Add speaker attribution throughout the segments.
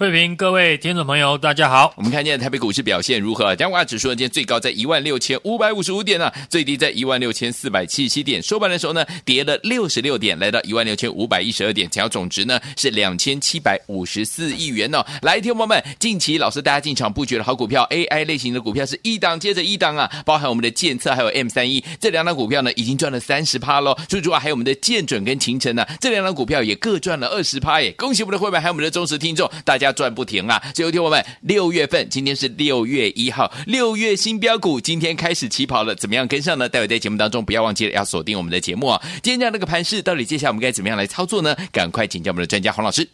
Speaker 1: 慧平，各位听众朋友，大家好。
Speaker 2: 我们看见台北股市表现如何？加权指数，今天最高在一万六千五百五十五点呢、啊，最低在一万六千四百七十七点。收盘的时候呢，跌了六十六点，来到一万六千五百一十二点。成交总值呢是两千七百五十四亿元哦。来，听众朋友们，近期老师大家进场布局的好股票，AI 类型的股票是一档接着一档啊，包含我们的建策还有 M 三一这两档股票呢，已经赚了三十趴喽。最主要还有我们的建准跟勤诚呢，这两档股票也各赚了二十趴耶。恭喜我们的会员还有我们的忠实听众，大家赚不停啊！最后听我们，六月份，今天是六月一号，六月新标股今天开始起跑了，怎么样跟上呢？待会在节目当中不要忘记了要锁定我们的节目啊！今天这样的一个盘势，到底接下来我们该怎么样来操作呢？赶快请教我们的专家黄老师。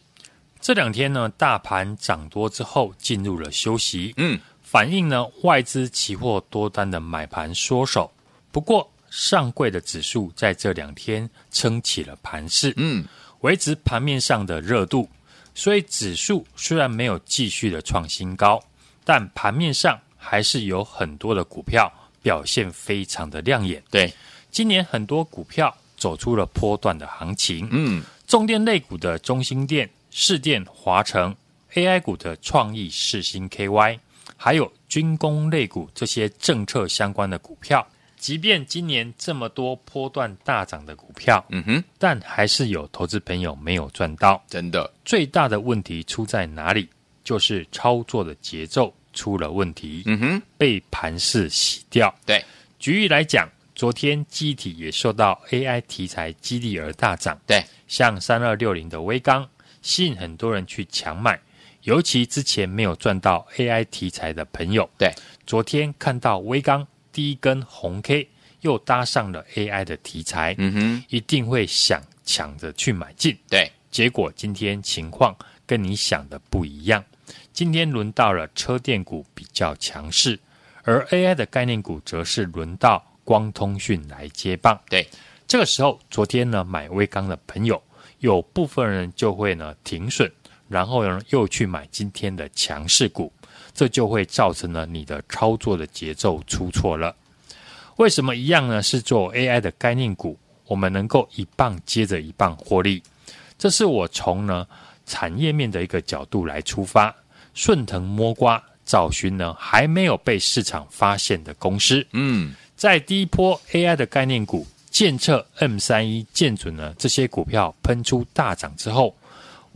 Speaker 1: 这两天呢，大盘涨多之后进入了休息，
Speaker 2: 嗯，
Speaker 1: 反映呢外资期货多单的买盘缩手。不过上柜的指数在这两天撑起了盘势，
Speaker 2: 嗯，维
Speaker 1: 持盘面上的热度。所以指数虽然没有继续的创新高，但盘面上还是有很多的股票表现非常的亮眼。
Speaker 2: 对，
Speaker 1: 今年很多股票走出了波段的行情。
Speaker 2: 嗯，
Speaker 1: 重电类股的中兴电、市电、华城，AI 股的创意、世新 KY，还有军工类股这些政策相关的股票。即便今年这么多波段大涨的股票，
Speaker 2: 嗯哼，
Speaker 1: 但还是有投资朋友没有赚到。
Speaker 2: 真的，
Speaker 1: 最大的问题出在哪里？就是操作的节奏出了问题。
Speaker 2: 嗯哼，
Speaker 1: 被盘势洗掉。
Speaker 2: 对，
Speaker 1: 举例来讲，昨天机体也受到 AI 题材激励而大涨。
Speaker 2: 对，
Speaker 1: 像三二六零的微钢，吸引很多人去强买，尤其之前没有赚到 AI 题材的朋友。
Speaker 2: 对，
Speaker 1: 昨天看到威刚。第一根红 K 又搭上了 AI 的题材，
Speaker 2: 嗯哼，
Speaker 1: 一定会想抢着去买进。
Speaker 2: 对，
Speaker 1: 结果今天情况跟你想的不一样。今天轮到了车电股比较强势，而 AI 的概念股则是轮到光通讯来接棒。
Speaker 2: 对，
Speaker 1: 这个时候，昨天呢买威刚的朋友，有部分人就会呢停损，然后呢又去买今天的强势股。这就会造成了你的操作的节奏出错了。为什么一样呢？是做 AI 的概念股，我们能够一棒接着一棒获利。这是我从呢产业面的一个角度来出发，顺藤摸瓜，找寻呢还没有被市场发现的公司。
Speaker 2: 嗯，
Speaker 1: 在第一波 AI 的概念股，建测 M 三一、建准呢这些股票喷出大涨之后。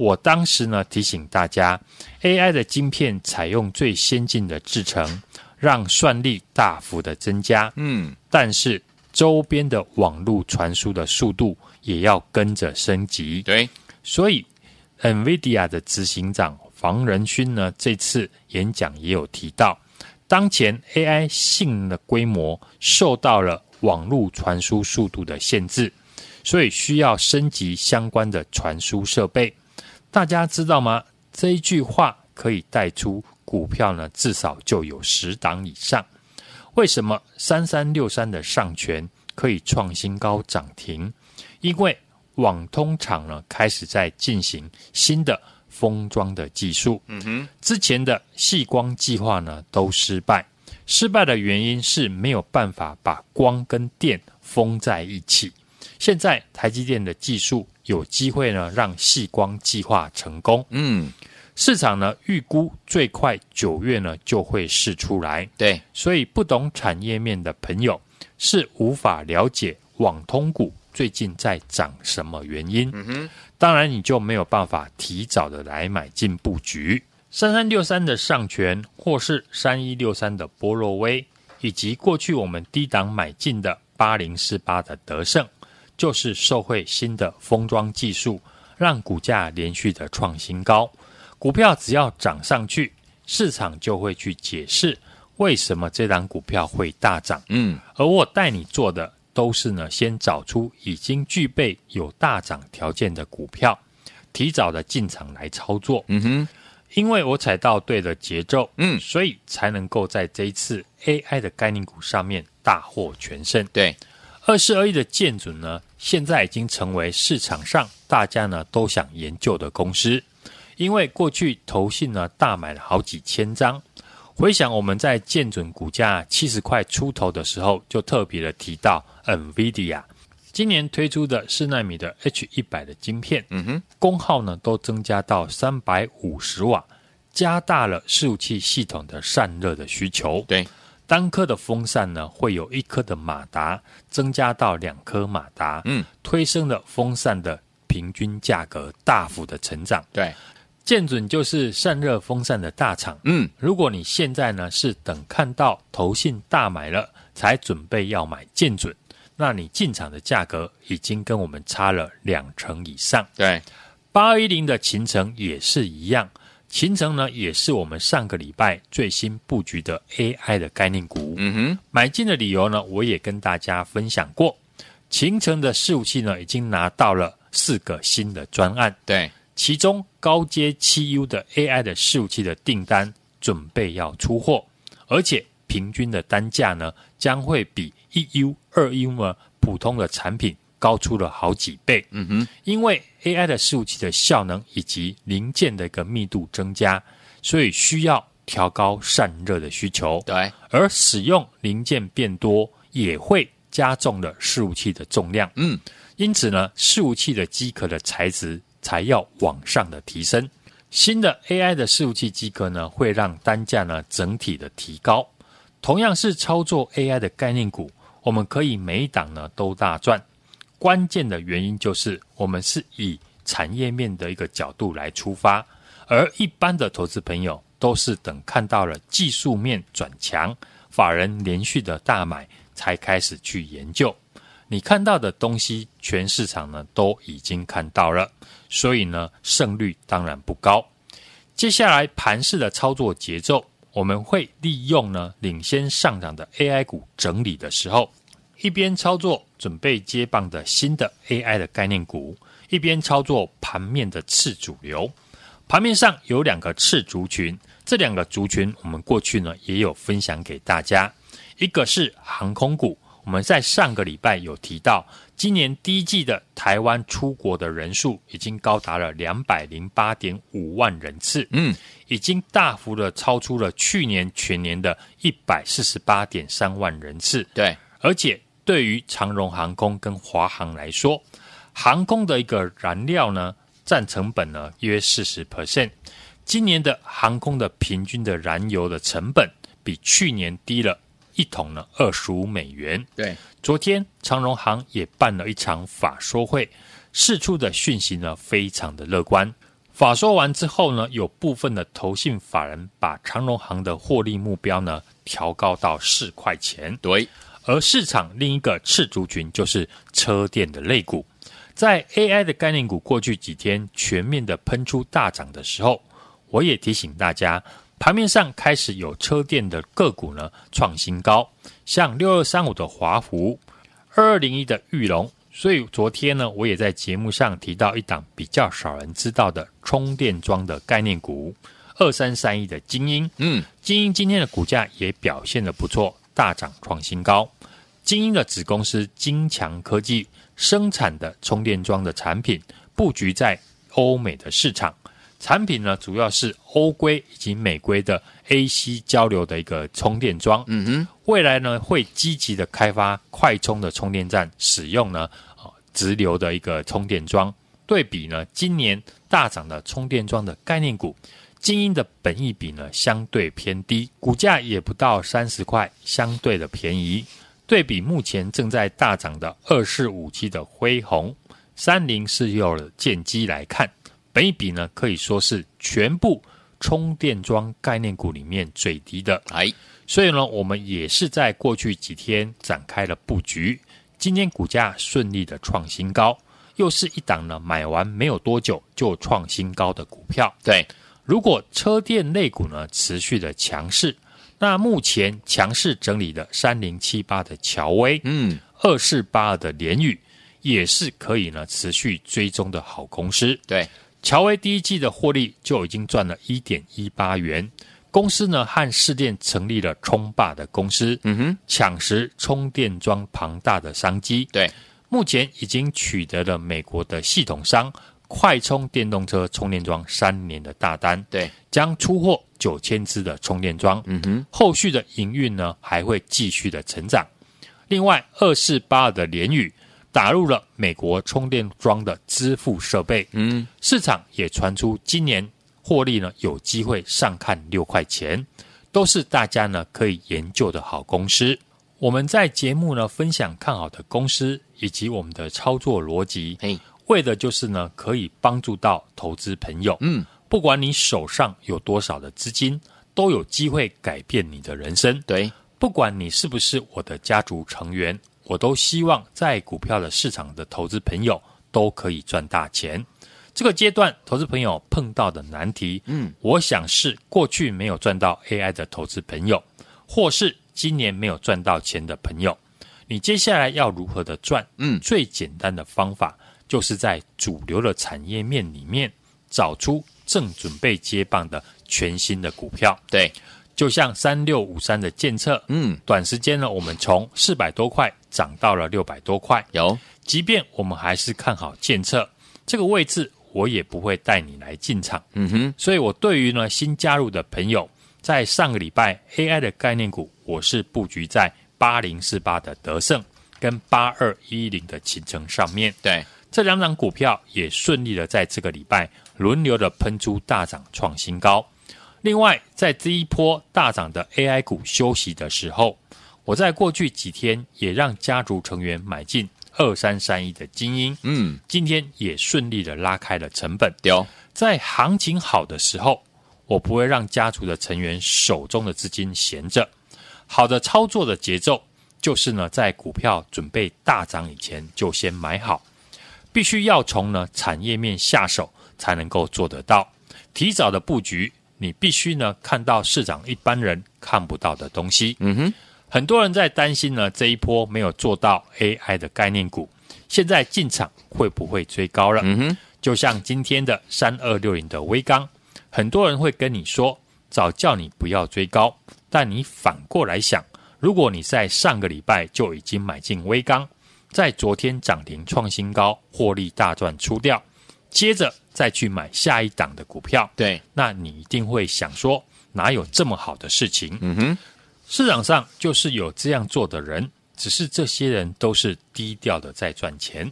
Speaker 1: 我当时呢提醒大家，AI 的晶片采用最先进的制程，让算力大幅的增加。
Speaker 2: 嗯，
Speaker 1: 但是周边的网络传输的速度也要跟着升级。
Speaker 2: 对，
Speaker 1: 所以 NVIDIA 的执行长房仁勋呢这次演讲也有提到，当前 AI 性能的规模受到了网络传输速度的限制，所以需要升级相关的传输设备。大家知道吗？这一句话可以带出股票呢，至少就有十档以上。为什么三三六三的上权可以创新高涨停？因为网通厂呢开始在进行新的封装的技术。
Speaker 2: 嗯哼，
Speaker 1: 之前的细光计划呢都失败，失败的原因是没有办法把光跟电封在一起。现在台积电的技术。有机会呢，让细光计划成功。
Speaker 2: 嗯，
Speaker 1: 市场呢预估最快九月呢就会试出来。
Speaker 2: 对，
Speaker 1: 所以不懂产业面的朋友是无法了解网通股最近在涨什么原因。
Speaker 2: 嗯哼，
Speaker 1: 当然你就没有办法提早的来买进布局。三三六三的上权，或是三一六三的波若威，以及过去我们低档买进的八零四八的德胜。就是受惠新的封装技术，让股价连续的创新高。股票只要涨上去，市场就会去解释为什么这档股票会大涨。
Speaker 2: 嗯，
Speaker 1: 而我带你做的都是呢先找出已经具备有大涨条件的股票，提早的进场来操作。
Speaker 2: 嗯哼，
Speaker 1: 因为我踩到对的节奏，
Speaker 2: 嗯
Speaker 1: 所以才能够在这一次 AI 的概念股上面大获全胜。
Speaker 2: 对，
Speaker 1: 二四二一的建准呢，现在已经成为市场上大家呢都想研究的公司，因为过去投信呢大买了好几千张。回想我们在建准股价七十块出头的时候，就特别的提到 NVIDIA 今年推出的四奈米的 H 一百的晶片，
Speaker 2: 嗯哼，
Speaker 1: 功耗呢都增加到三百五十瓦，加大了伺服器系统的散热的需求。
Speaker 2: 对，
Speaker 1: 单颗的风扇呢会有一颗的马达，增加到两颗马达，
Speaker 2: 嗯，
Speaker 1: 推升了风扇的平均价格大幅的成长。
Speaker 2: 对，
Speaker 1: 建准就是散热风扇的大厂。
Speaker 2: 嗯，
Speaker 1: 如果你现在呢是等看到投信大买了，才准备要买建准，那你进场的价格已经跟我们差了两成以上。
Speaker 2: 对，
Speaker 1: 八一零的行程也是一样，勤诚呢也是我们上个礼拜最新布局的 AI 的概念股。
Speaker 2: 嗯哼，
Speaker 1: 买进的理由呢，我也跟大家分享过。秦城的伺服器呢，已经拿到了四个新的专案。
Speaker 2: 对，
Speaker 1: 其中高阶七 U 的 AI 的伺服器的订单准备要出货，而且平均的单价呢将会比一 U、二 U 呢普通的产品高出了好几倍。
Speaker 2: 嗯哼，
Speaker 1: 因为 AI 的伺服器的效能以及零件的一个密度增加，所以需要调高散热的需求。
Speaker 2: 对，
Speaker 1: 而使用零件变多，也会加重了伺服器的重量。
Speaker 2: 嗯，
Speaker 1: 因此呢，伺服器的机壳的材质才要往上的提升。新的 AI 的伺服器机壳呢，会让单价呢整体的提高。同样是操作 AI 的概念股，我们可以每一档呢都大赚。关键的原因就是我们是以产业面的一个角度来出发，而一般的投资朋友都是等看到了技术面转强，法人连续的大买才开始去研究。你看到的东西，全市场呢都已经看到了，所以呢胜率当然不高。接下来盘式的操作节奏，我们会利用呢领先上涨的 AI 股整理的时候，一边操作准备接棒的新的 AI 的概念股，一边操作盘面的次主流。盘面上有两个次族群，这两个族群我们过去呢也有分享给大家，一个是航空股。我们在上个礼拜有提到，今年第一季的台湾出国的人数已经高达了两百零八点五万人次，
Speaker 2: 嗯，
Speaker 1: 已经大幅的超出了去年全年的一百四十八点三万人次。
Speaker 2: 对，
Speaker 1: 而且对于长荣航空跟华航来说，航空的一个燃料呢，占成本呢约四十 percent，今年的航空的平均的燃油的成本比去年低了。一桶呢，二十五美元。
Speaker 2: 对，
Speaker 1: 昨天长荣航也办了一场法说会，释出的讯息呢非常的乐观。法说完之后呢，有部分的投信法人把长荣航的获利目标呢调高到四块钱。
Speaker 2: 对，
Speaker 1: 而市场另一个赤族群就是车电的类股，在 AI 的概念股过去几天全面的喷出大涨的时候，我也提醒大家。盘面上开始有车电的个股呢创新高，像六二三五的华福，二二零一的玉龙。所以昨天呢，我也在节目上提到一档比较少人知道的充电桩的概念股，二三三一的精英。
Speaker 2: 嗯，
Speaker 1: 精英今天的股价也表现的不错，大涨创新高。精英的子公司金强科技生产的充电桩的产品布局在欧美的市场。产品呢，主要是欧规以及美规的 AC 交流的一个充电桩。
Speaker 2: 嗯哼，
Speaker 1: 未来呢，会积极的开发快充的充电站，使用呢，啊，直流的一个充电桩。对比呢，今年大涨的充电桩的概念股，晶英的本益比呢相对偏低，股价也不到三十块，相对的便宜。对比目前正在大涨的二四五七的辉宏、三零四六的建机来看。本益比呢，可以说是全部充电桩概念股里面最低的。
Speaker 2: 哎，
Speaker 1: 所以呢，我们也是在过去几天展开了布局。今天股价顺利的创新高，又是一档呢买完没有多久就创新高的股票。
Speaker 2: 对，
Speaker 1: 如果车电类股呢持续的强势，那目前强势整理的三零七八的乔威，嗯，二四八二的联宇，也是可以呢持续追踪的好公司。
Speaker 2: 对，
Speaker 1: 乔威第一季的获利就已经赚了一点一八元。公司呢和市电成立了充霸的公司，嗯哼，抢食充电桩庞大的商机。
Speaker 2: 对，
Speaker 1: 目前已经取得了美国的系统商快充电动车充电桩三年的大单。
Speaker 2: 对，
Speaker 1: 将出货。九千支的充电桩，嗯哼，后续的营运呢还会继续的成长。另外，二四八二的联宇打入了美国充电桩的支付设备，嗯，市场也传出今年获利呢有机会上看六块钱，都是大家呢可以研究的好公司。我们在节目呢分享看好的公司以及我们的操作逻辑，嘿，为的就是呢可以帮助到投资朋友，嗯。不管你手上有多少的资金，都有机会改变你的人生。
Speaker 2: 对，
Speaker 1: 不管你是不是我的家族成员，我都希望在股票的市场的投资朋友都可以赚大钱。这个阶段，投资朋友碰到的难题，嗯，我想是过去没有赚到 AI 的投资朋友，或是今年没有赚到钱的朋友，你接下来要如何的赚？嗯，最简单的方法就是在主流的产业面里面找出。正准备接棒的全新的股票，
Speaker 2: 对，
Speaker 1: 就像三六五三的建测，嗯，短时间呢，我们从四百多块涨到了六百多块，
Speaker 2: 有。
Speaker 1: 即便我们还是看好建测这个位置，我也不会带你来进场，嗯哼。所以我对于呢新加入的朋友，在上个礼拜 AI 的概念股，我是布局在八零四八的德胜跟八二一零的勤诚上面，
Speaker 2: 对。
Speaker 1: 这两档股票也顺利的在这个礼拜轮流的喷出大涨创新高。另外，在这一波大涨的 AI 股休息的时候，我在过去几天也让家族成员买进二三三一的精英，嗯，今天也顺利的拉开了成本。
Speaker 2: 有
Speaker 1: 在行情好的时候，我不会让家族的成员手中的资金闲着。好的操作的节奏就是呢，在股票准备大涨以前就先买好。必须要从呢产业面下手才能够做得到，提早的布局，你必须呢看到市场一般人看不到的东西。嗯哼，很多人在担心呢这一波没有做到 AI 的概念股，现在进场会不会追高了？嗯哼，就像今天的三二六零的微钢，很多人会跟你说，早叫你不要追高，但你反过来想，如果你在上个礼拜就已经买进威刚。在昨天涨停创新高，获利大赚出掉，接着再去买下一档的股票。
Speaker 2: 对，
Speaker 1: 那你一定会想说，哪有这么好的事情？嗯哼，市场上就是有这样做的人，只是这些人都是低调的在赚钱。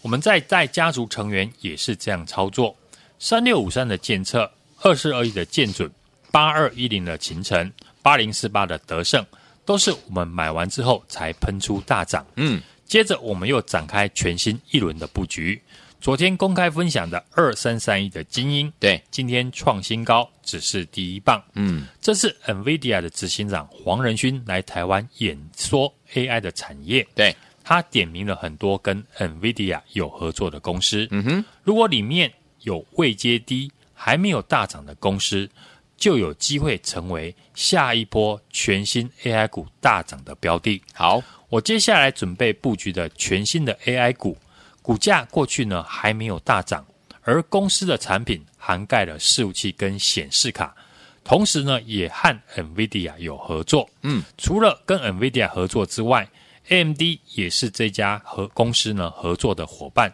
Speaker 1: 我们在带家族成员也是这样操作：三六五三的建策，二四二一的建准，八二一零的秦城，八零四八的德胜，都是我们买完之后才喷出大涨。嗯。接着，我们又展开全新一轮的布局。昨天公开分享的二三三一的精英，
Speaker 2: 对，
Speaker 1: 今天创新高，只是第一棒。嗯，这是 NVIDIA 的执行长黄仁勋来台湾演说 AI 的产业。
Speaker 2: 对，
Speaker 1: 他点名了很多跟 NVIDIA 有合作的公司。嗯哼，如果里面有未接低、还没有大涨的公司，就有机会成为下一波全新 AI 股大涨的标的。
Speaker 2: 好。
Speaker 1: 我接下来准备布局的全新的 AI 股，股价过去呢还没有大涨，而公司的产品涵盖了伺服器跟显示卡，同时呢也和 NVIDIA 有合作。嗯，除了跟 NVIDIA 合作之外，AMD 也是这家合公司呢合作的伙伴。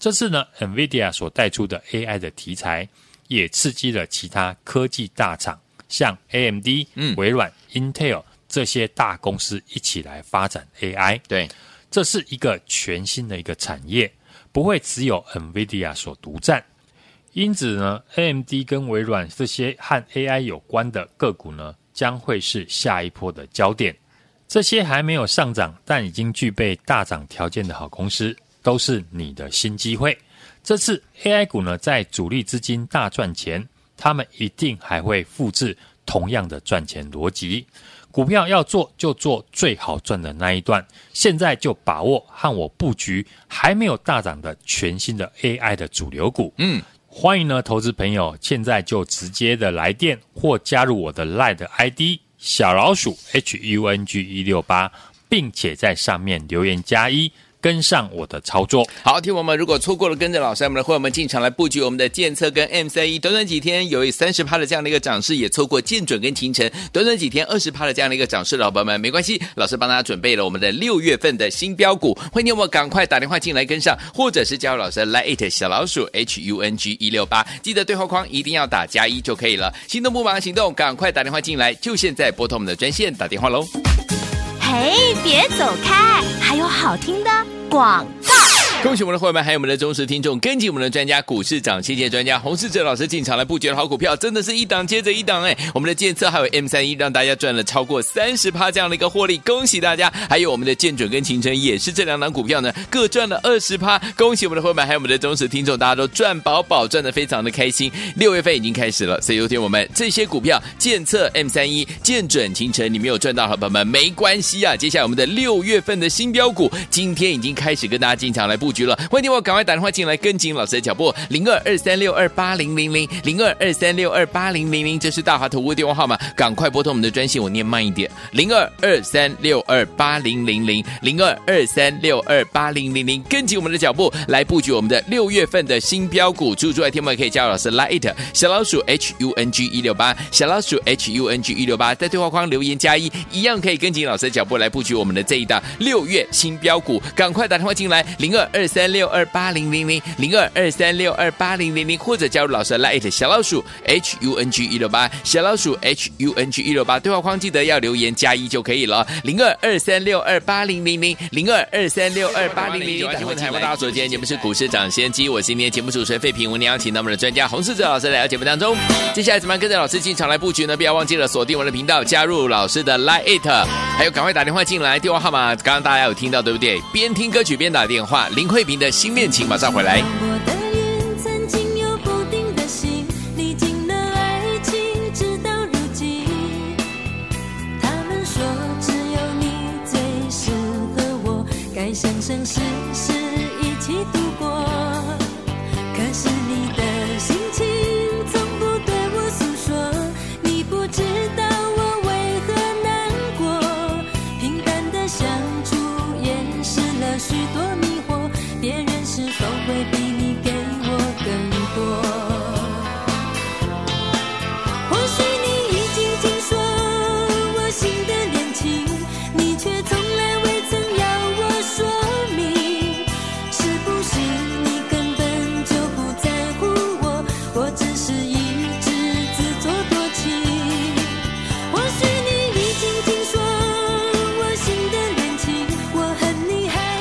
Speaker 1: 这次呢，NVIDIA 所带出的 AI 的题材，也刺激了其他科技大厂，像 AMD、嗯、微软、Intel。这些大公司一起来发展 AI，
Speaker 2: 对，
Speaker 1: 这是一个全新的一个产业，不会只有 NVIDIA 所独占。因此呢，AMD 跟微软这些和 AI 有关的个股呢，将会是下一波的焦点。这些还没有上涨，但已经具备大涨条件的好公司，都是你的新机会。这次 AI 股呢，在主力资金大赚钱，他们一定还会复制同样的赚钱逻辑。股票要做就做最好赚的那一段，现在就把握和我布局还没有大涨的全新的 AI 的主流股。嗯，欢迎呢投资朋友现在就直接的来电或加入我的 LINE ID 小老鼠 H U N G 一六八，并且在上面留言加一。跟上我的操作，
Speaker 2: 好，听我们如果错过了跟着老师，我们的会员们进场来布局我们的建测跟 M 三一，短短几天有三十趴的这样的一个涨势，也错过建准跟勤诚，短短几天二十趴的这样的一个涨势，老朋友们没关系，老师帮大家准备了我们的六月份的新标股，欢迎我们赶快打电话进来跟上，或者是加入老师的 Lite 小老鼠 H U N G 一六八，记得对话框一定要打加一就可以了，心动不忙行动，赶快打电话进来，就现在拨通我们的专线打电话喽。
Speaker 3: 嘿，别走开，还有好听的广。
Speaker 2: 恭喜我们的会员，还有我们的忠实听众，跟紧我们的专家股市涨，谢谢专家洪世哲老师进场来布局的好股票，真的是一档接着一档哎！我们的建测还有 M 三一，让大家赚了超过三十趴这样的一个获利，恭喜大家！还有我们的建准跟秦诚也是这两档股票呢，各赚了二十趴，恭喜我们的会员，还有我们的忠实听众，大家都赚饱饱，赚的非常的开心。六月份已经开始了，所以有天我们这些股票建测 M 三一、建准、秦诚，你没有赚到，好朋友们没关系啊！接下来我们的六月份的新标股，今天已经开始跟大家进场来布布局了，欢迎我。赶快打电话进来，跟紧老师的脚步，零二二三六二八零零零，零二二三六二八零零零，这是大华投顾电话号码，赶快拨通我们的专线，我念慢一点，零二二三六二八零零零，零二二三六二八零零零，跟紧我们的脚步来布局我们的六月份的新标股，注意听们可以加入老师 Lite 小老鼠 H U N G 一六八，小老鼠 H U N G 一六八，在对话框留言加一，一样可以跟紧老师的脚步来布局我们的这一档六月新标股，赶快打电话进来，零二二二三六二八。零零零零二二三六二八零零零，或者加入老师的 Lite 小老鼠 H U N G 一六八小老鼠 H U N G 一六八对话框记得要留言加一就可以了。零二二三六二八零零零零二二三六二八零零零。欢迎台湾大家所见，节目是股市涨先机，我是今天节目主持人费平，我们邀请到我们的专家洪世哲老师来到节目当中。接下来怎么样跟着老师进场来布局呢？不要忘记了锁定我的频道，加入老师的 Lite，还有赶快打电话进来，电话号码刚刚大家有听到对不对？边听歌曲边打电话，林慧萍的新恋情马上回来。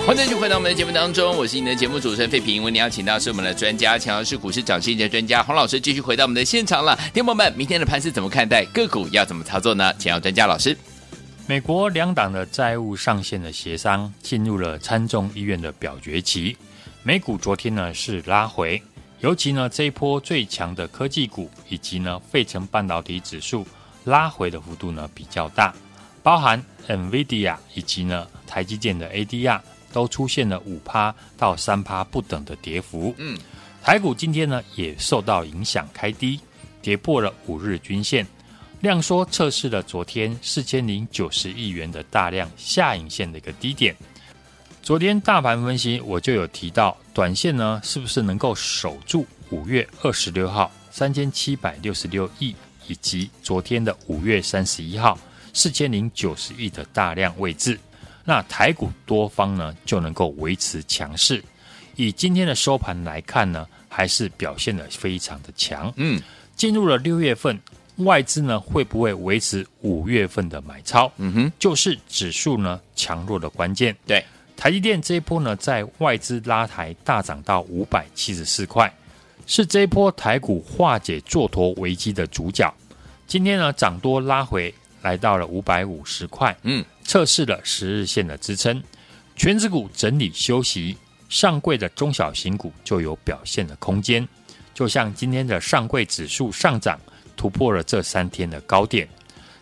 Speaker 2: 欢迎继续回到我们的节目当中，我是你的节目主持人费平。为你邀请到是我们的专家，强强是股市涨势的专家洪老师，继续回到我们的现场了。听友们，明天的盘是怎么看待？个股要怎么操作呢？请要专家老师。
Speaker 1: 美国两党的债务上限的协商进入了参众议院的表决期。美股昨天呢是拉回，尤其呢这一波最强的科技股以及呢费城半导体指数拉回的幅度呢比较大，包含 NVIDIA 以及呢台积电的 ADR。都出现了五趴到三趴不等的跌幅。嗯，台股今天呢也受到影响，开低，跌破了五日均线，量缩测试了昨天四千零九十亿元的大量下影线的一个低点。昨天大盘分析我就有提到，短线呢是不是能够守住五月二十六号三千七百六十六亿，以及昨天的五月三十一号四千零九十亿的大量位置？那台股多方呢就能够维持强势，以今天的收盘来看呢，还是表现的非常的强。嗯，进入了六月份，外资呢会不会维持五月份的买超？嗯哼，就是指数呢强弱的关键。
Speaker 2: 对，
Speaker 1: 台积电这一波呢，在外资拉抬大涨到五百七十四块，是这一波台股化解做头危机的主角。今天呢涨多拉回，来到了五百五十块。嗯。测试了十日线的支撑，权值股整理休息，上柜的中小型股就有表现的空间。就像今天的上柜指数上涨，突破了这三天的高点，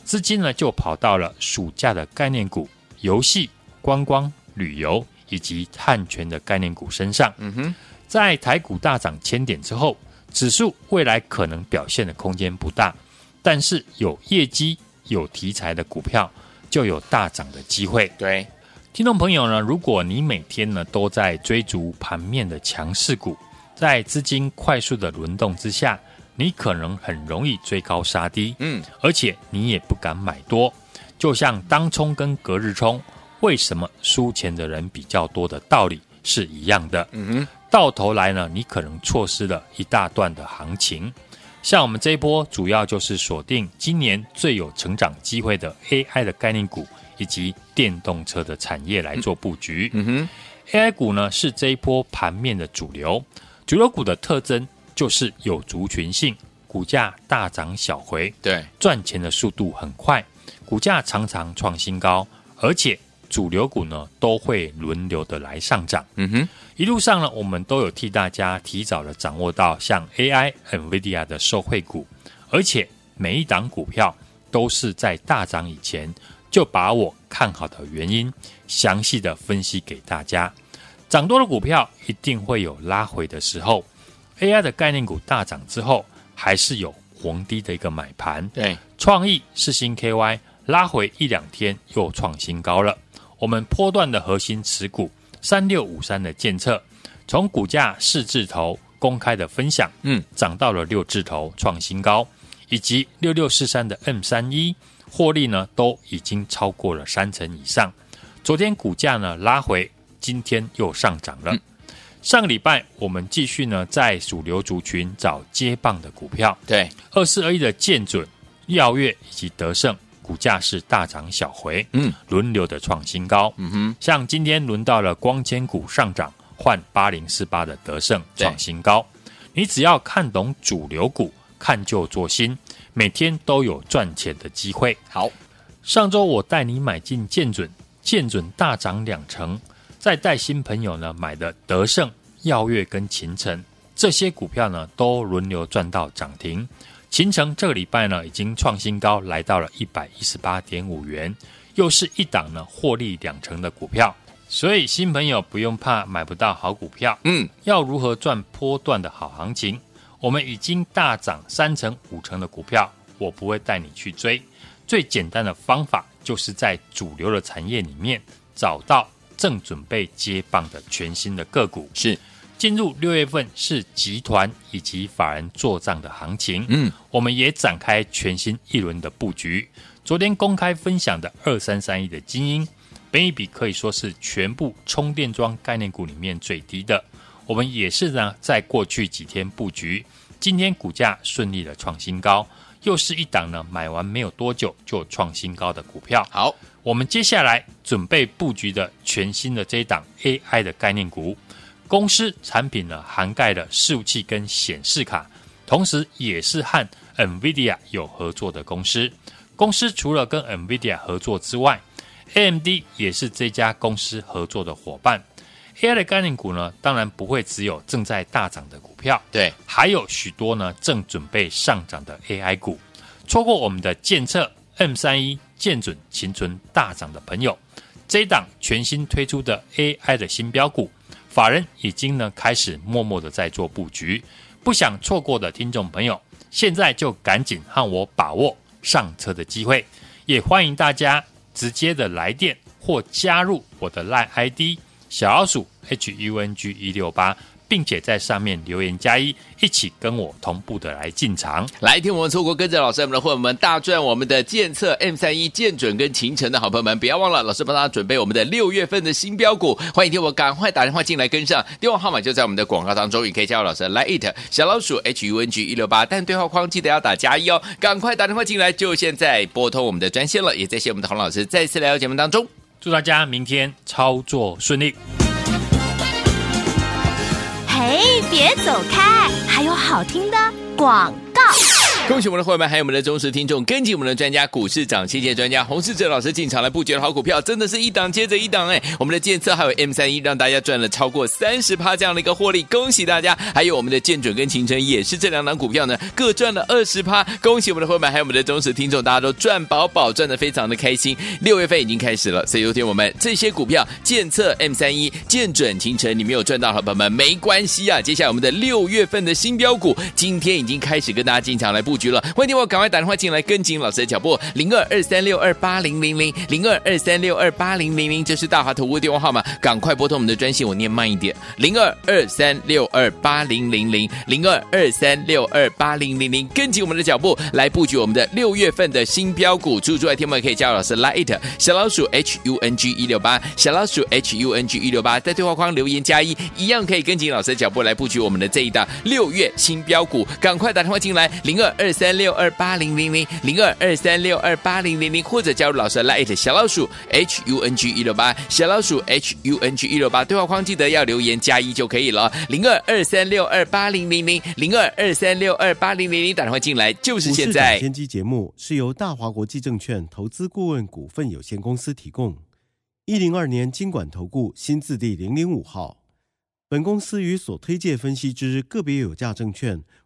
Speaker 1: 资金呢就跑到了暑假的概念股、游戏、观光、旅游以及碳权的概念股身上。嗯哼，在台股大涨千点之后，指数未来可能表现的空间不大，但是有业绩。有题材的股票，就有大涨的机会。
Speaker 2: 对，
Speaker 1: 听众朋友呢，如果你每天呢都在追逐盘面的强势股，在资金快速的轮动之下，你可能很容易追高杀低，
Speaker 2: 嗯，
Speaker 1: 而且你也不敢买多。就像当冲跟隔日冲，为什么输钱的人比较多的道理是一样的。
Speaker 2: 嗯哼，
Speaker 1: 到头来呢，你可能错失了一大段的行情。像我们这一波，主要就是锁定今年最有成长机会的 AI 的概念股以及电动车的产业来做布局。
Speaker 2: 嗯哼
Speaker 1: ，AI 股呢是这一波盘面的主流。主流股的特征就是有族群性，股价大涨小回，
Speaker 2: 对，
Speaker 1: 赚钱的速度很快，股价常常创新高，而且主流股呢都会轮流的来上涨。
Speaker 2: 嗯哼，
Speaker 1: 一路上呢，我们都有替大家提早的掌握到像 AI、NVIDIA 的受惠股，而且每一档股票都是在大涨以前就把我看好的原因详细的分析给大家。涨多的股票一定会有拉回的时候，AI 的概念股大涨之后，还是有逢低的一个买盘。
Speaker 2: 对，
Speaker 1: 创意、是新 KY 拉回一两天又创新高了。我们波段的核心持股三六五三的建测，从股价四字头公开的分享，
Speaker 2: 嗯，
Speaker 1: 涨到了六字头创新高，以及六六四三的 M 三一获利呢都已经超过了三成以上。昨天股价呢拉回。今天又上涨了。上个礼拜我们继续呢，在主流族群找接棒的股票。
Speaker 2: 对，
Speaker 1: 二四二一的建准、耀月以及德胜，股价是大涨小回，
Speaker 2: 嗯，
Speaker 1: 轮流的创新高。
Speaker 2: 嗯哼，
Speaker 1: 像今天轮到了光纤股上涨，换八零四八的德胜创新高。你只要看懂主流股，看旧做新，每天都有赚钱的机会。
Speaker 2: 好，
Speaker 1: 上周我带你买进建准，建准大涨两成。再带新朋友呢买的德胜、耀月跟秦城这些股票呢，都轮流赚到涨停。勤诚这个礼拜呢，已经创新高，来到了一百一十八点五元，又是一档呢获利两成的股票。所以新朋友不用怕买不到好股票。
Speaker 2: 嗯，
Speaker 1: 要如何赚波段的好行情？我们已经大涨三成、五成的股票，我不会带你去追。最简单的方法就是在主流的产业里面找到。正准备接棒的全新的个股
Speaker 2: 是
Speaker 1: 进入六月份，是集团以及法人做账的行情。
Speaker 2: 嗯，
Speaker 1: 我们也展开全新一轮的布局。昨天公开分享的二三三一的精英，本一比可以说是全部充电桩概念股里面最低的。我们也是呢，在过去几天布局，今天股价顺利的创新高，又是一档呢买完没有多久就创新高的股票。
Speaker 2: 好。
Speaker 1: 我们接下来准备布局的全新的这一档 AI 的概念股，公司产品呢涵盖了伺服器跟显示卡，同时也是和 NVIDIA 有合作的公司。公司除了跟 NVIDIA 合作之外，AMD 也是这家公司合作的伙伴。AI 的概念股呢，当然不会只有正在大涨的股票，
Speaker 2: 对，
Speaker 1: 还有许多呢正准备上涨的 AI 股。错过我们的建测 M 三一。建准、勤存大涨的朋友，这一档全新推出的 AI 的新标股，法人已经呢开始默默的在做布局。不想错过的听众朋友，现在就赶紧和我把握上车的机会。也欢迎大家直接的来电或加入我的 LINE ID 小老鼠 HUNG 一六八。并且在上面留言加一，一起跟我同步的来进场。
Speaker 2: 来听我们错过跟着老师我们的会员们大赚我们的建测 M 三一建准跟秦晨的好朋友们，不要忘了老师帮大家准备我们的六月份的新标股，欢迎听我赶快打电话进来跟上，电话号码就在我们的广告当中，也可以加入老师来 it 小老鼠 H U N G 一六八，但对话框记得要打加一哦，赶快打电话进来，就现在拨通我们的专线了，也谢谢我们的洪老师再次来到节目当中，
Speaker 1: 祝大家明天操作顺利。
Speaker 3: 嘿，别走开，还有好听的广。
Speaker 2: 恭喜我们的伙伴，还有我们的忠实听众，跟紧我们的专家股市涨谢谢专家洪世哲老师进场来布局的好股票，真的是一档接着一档哎！我们的建测还有 M 三一，让大家赚了超过三十趴这样的一个获利，恭喜大家！还有我们的建准跟秦诚也是这两档股票呢，各赚了二十趴，恭喜我们的伙伴，还有我们的忠实听众，大家都赚饱饱，赚的非常的开心。六月份已经开始了，所以有天我们这些股票建测 M 三一、建准、秦诚，你没有赚到，好朋友们没关系啊！接下来我们的六月份的新标股，今天已经开始跟大家进场来布。局了。欢迎我赶快打电话进来跟紧老师的脚步，零二二三六二八零零零零二二三六二八零零零，这是大华投顾电话号码，赶快拨通我们的专线，我念慢一点，零二二三六二八零零零零二二三六二八零零零，跟紧我们的脚步来布局我们的六月份的新标股。注意注意，听友们可以加入老师 Line 小老鼠 H U N G 一六八小老鼠 H U N G 一六八，在对话框留言加一，一样可以跟紧老师的脚步来布局我们的这一档六月新标股，赶快打电话进来，零二二二三六二八零零零零二二三六二八零零零，或者加入老师的 Line 小老鼠 H U N G 一六八小老鼠 H U N G 一六八，对话框记得要留言加一就可以了，零二二三六二八零零零零二二三六二八零零零，打电话进来就是现在。
Speaker 4: 天机节目是由大华国际证券投资顾问股份有限公司提供。一零二年金管投顾新字第零零五号，本公司与所推介分析之个别有价证券